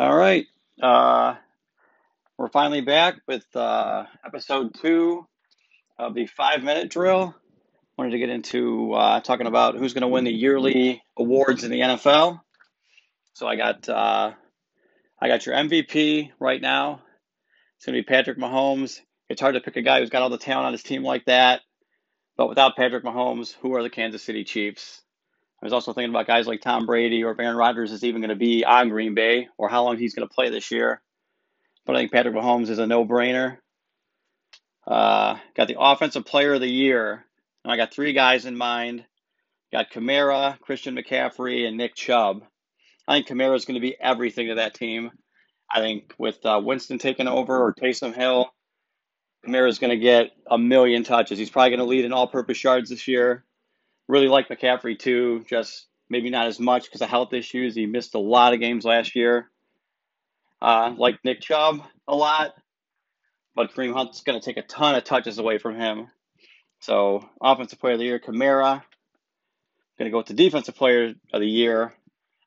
All right. Uh, we're finally back with uh, episode two of the five minute drill. Wanted to get into uh, talking about who's going to win the yearly awards in the NFL. So I got uh, I got your MVP right now. It's going to be Patrick Mahomes. It's hard to pick a guy who's got all the talent on his team like that. But without Patrick Mahomes, who are the Kansas City Chiefs? I was also thinking about guys like Tom Brady or Aaron Rodgers is even going to be on Green Bay or how long he's going to play this year. But I think Patrick Mahomes is a no brainer. Uh, got the Offensive Player of the Year. And I got three guys in mind. Got Kamara, Christian McCaffrey, and Nick Chubb. I think Kamara is going to be everything to that team. I think with uh, Winston taking over or Taysom Hill, Kamara is going to get a million touches. He's probably going to lead in all-purpose yards this year. Really like McCaffrey too, just maybe not as much because of health issues. He missed a lot of games last year. Uh, like Nick Chubb a lot, but Kareem Hunt's going to take a ton of touches away from him. So, offensive player of the year, Kamara. Going to go with the defensive player of the year.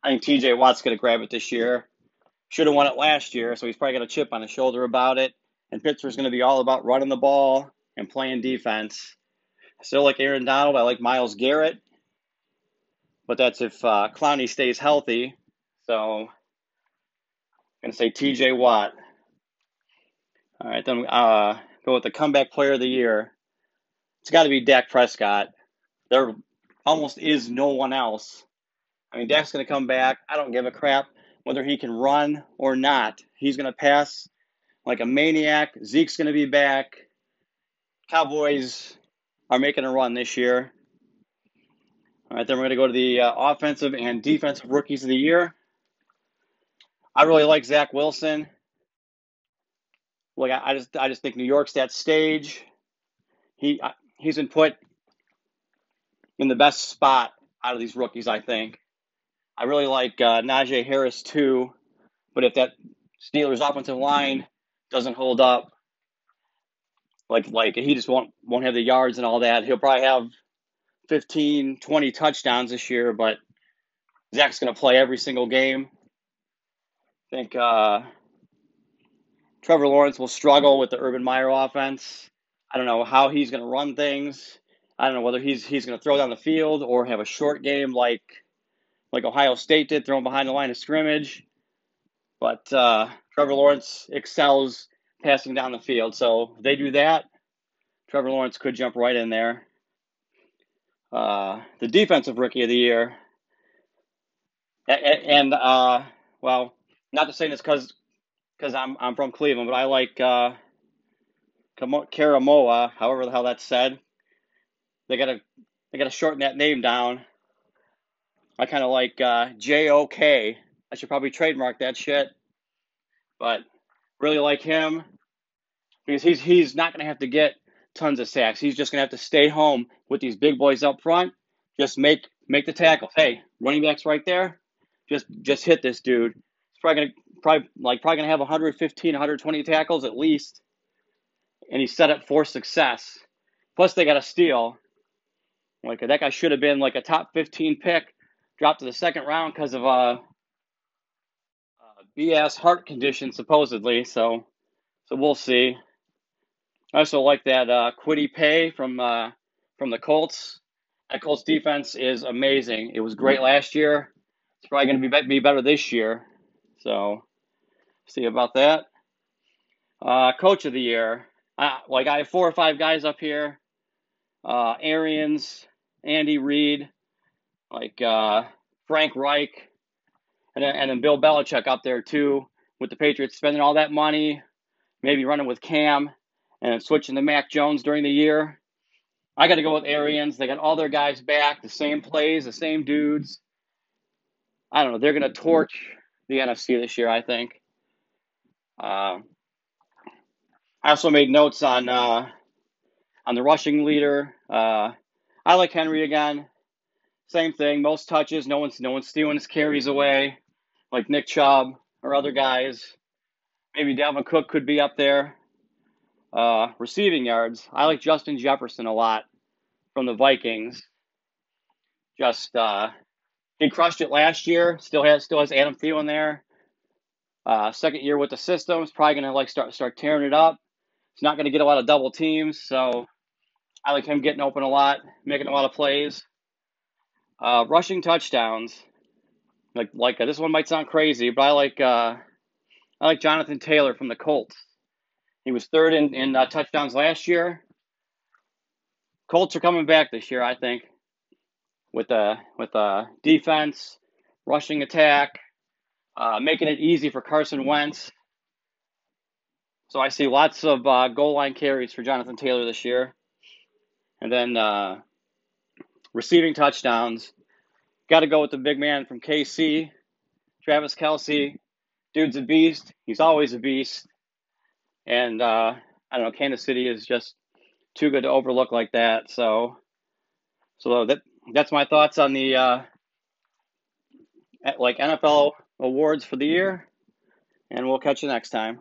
I think TJ Watt's going to grab it this year. Should have won it last year, so he's probably got a chip on his shoulder about it. And Pittsburgh's going to be all about running the ball and playing defense. Still like Aaron Donald. I like Myles Garrett. But that's if uh, Clowney stays healthy. So I'm going to say TJ Watt. All right, then uh, go with the comeback player of the year. It's got to be Dak Prescott. There almost is no one else. I mean, Dak's going to come back. I don't give a crap whether he can run or not. He's going to pass like a maniac. Zeke's going to be back. Cowboys are making a run this year. All right, then we're going to go to the uh, offensive and defensive rookies of the year. I really like Zach Wilson. Like I, I just, I just think New York's that stage. He, he's been put in the best spot out of these rookies. I think. I really like uh, Najee Harris too, but if that Steelers offensive line doesn't hold up, like like he just won't won't have the yards and all that. He'll probably have 15, 20 touchdowns this year, but Zach's to play every single game. I think uh, Trevor Lawrence will struggle with the Urban Meyer offense. I don't know how he's to run things. I don't know whether he's he's to throw down the field or have a short game like like Ohio State did, throwing behind the line of scrimmage. But uh, Trevor Lawrence excels passing down the field. So if they do that, Trevor Lawrence could jump right in there. Uh, the defensive rookie of the year, and, uh, well, not to say this because because I'm I'm from Cleveland, but I like uh, Koramoah, however the hell that's said. They gotta they gotta shorten that name down. I kind of like uh, J O K. I should probably trademark that shit, but really like him because he's he's not going to have to get tons of sacks. He's just going to have to stay home with these big boys up front. Just make make the tackles. Hey, running backs right there. Just just hit this dude. He's probably going to probably like probably going to have 115, 120 tackles at least, and he's set up for success. Plus, they got a steal. Like that guy should have been like a top 15 pick, dropped to the second round because of a, uh, a BS heart condition supposedly. So, so we'll see. I also like that uh, Kwity Paye from uh, from the Colts. That Colts defense is amazing. It was great last year. It's probably going to be be better this year. So, see about that. Uh, Coach of the year. Uh, like I have four or five guys up here. Uh, Arians, Andy Reid, like uh, Frank Reich, and then, and then Bill Belichick up there too with the Patriots spending all that money, maybe running with Cam and switching to Mac Jones during the year. I got to go with Arians. They got all their guys back, the same plays, the same dudes. I don't know. They're going to torch the NFC this year, I think. Uh, I also made notes on uh, on the rushing leader. Uh, I like Henry again. Same thing. Most touches. No one's no one's stealing his carries away, like Nick Chubb or other guys. Maybe Dalvin Cook could be up there. Uh, receiving yards, I like Justin Jefferson a lot from the Vikings. Just uh, he crushed it last year. Still has still has Adam Thielen there. Uh, second year with the system, is probably gonna like start start tearing it up. He's not gonna get a lot of double teams, so I like him getting open a lot, making a lot of plays. Uh, rushing touchdowns, like like uh, this one might sound crazy, but I like uh, I like Jonathan Taylor from the Colts. He was third in in uh, touchdowns last year. Colts are coming back this year, I think, with a with a defense, rushing attack, uh, making it easy for Carson Wentz. So I see lots of uh, goal line carries for Jonathan Taylor this year. And then uh, receiving touchdowns. Got to go with the big man from KC, Travis Kelce. Dude's a beast. He's always a beast. And uh, I don't know, Kansas City is just too good to overlook like that. So, so that that's my thoughts on the uh, like NFL awards for the year. And we'll catch you next time.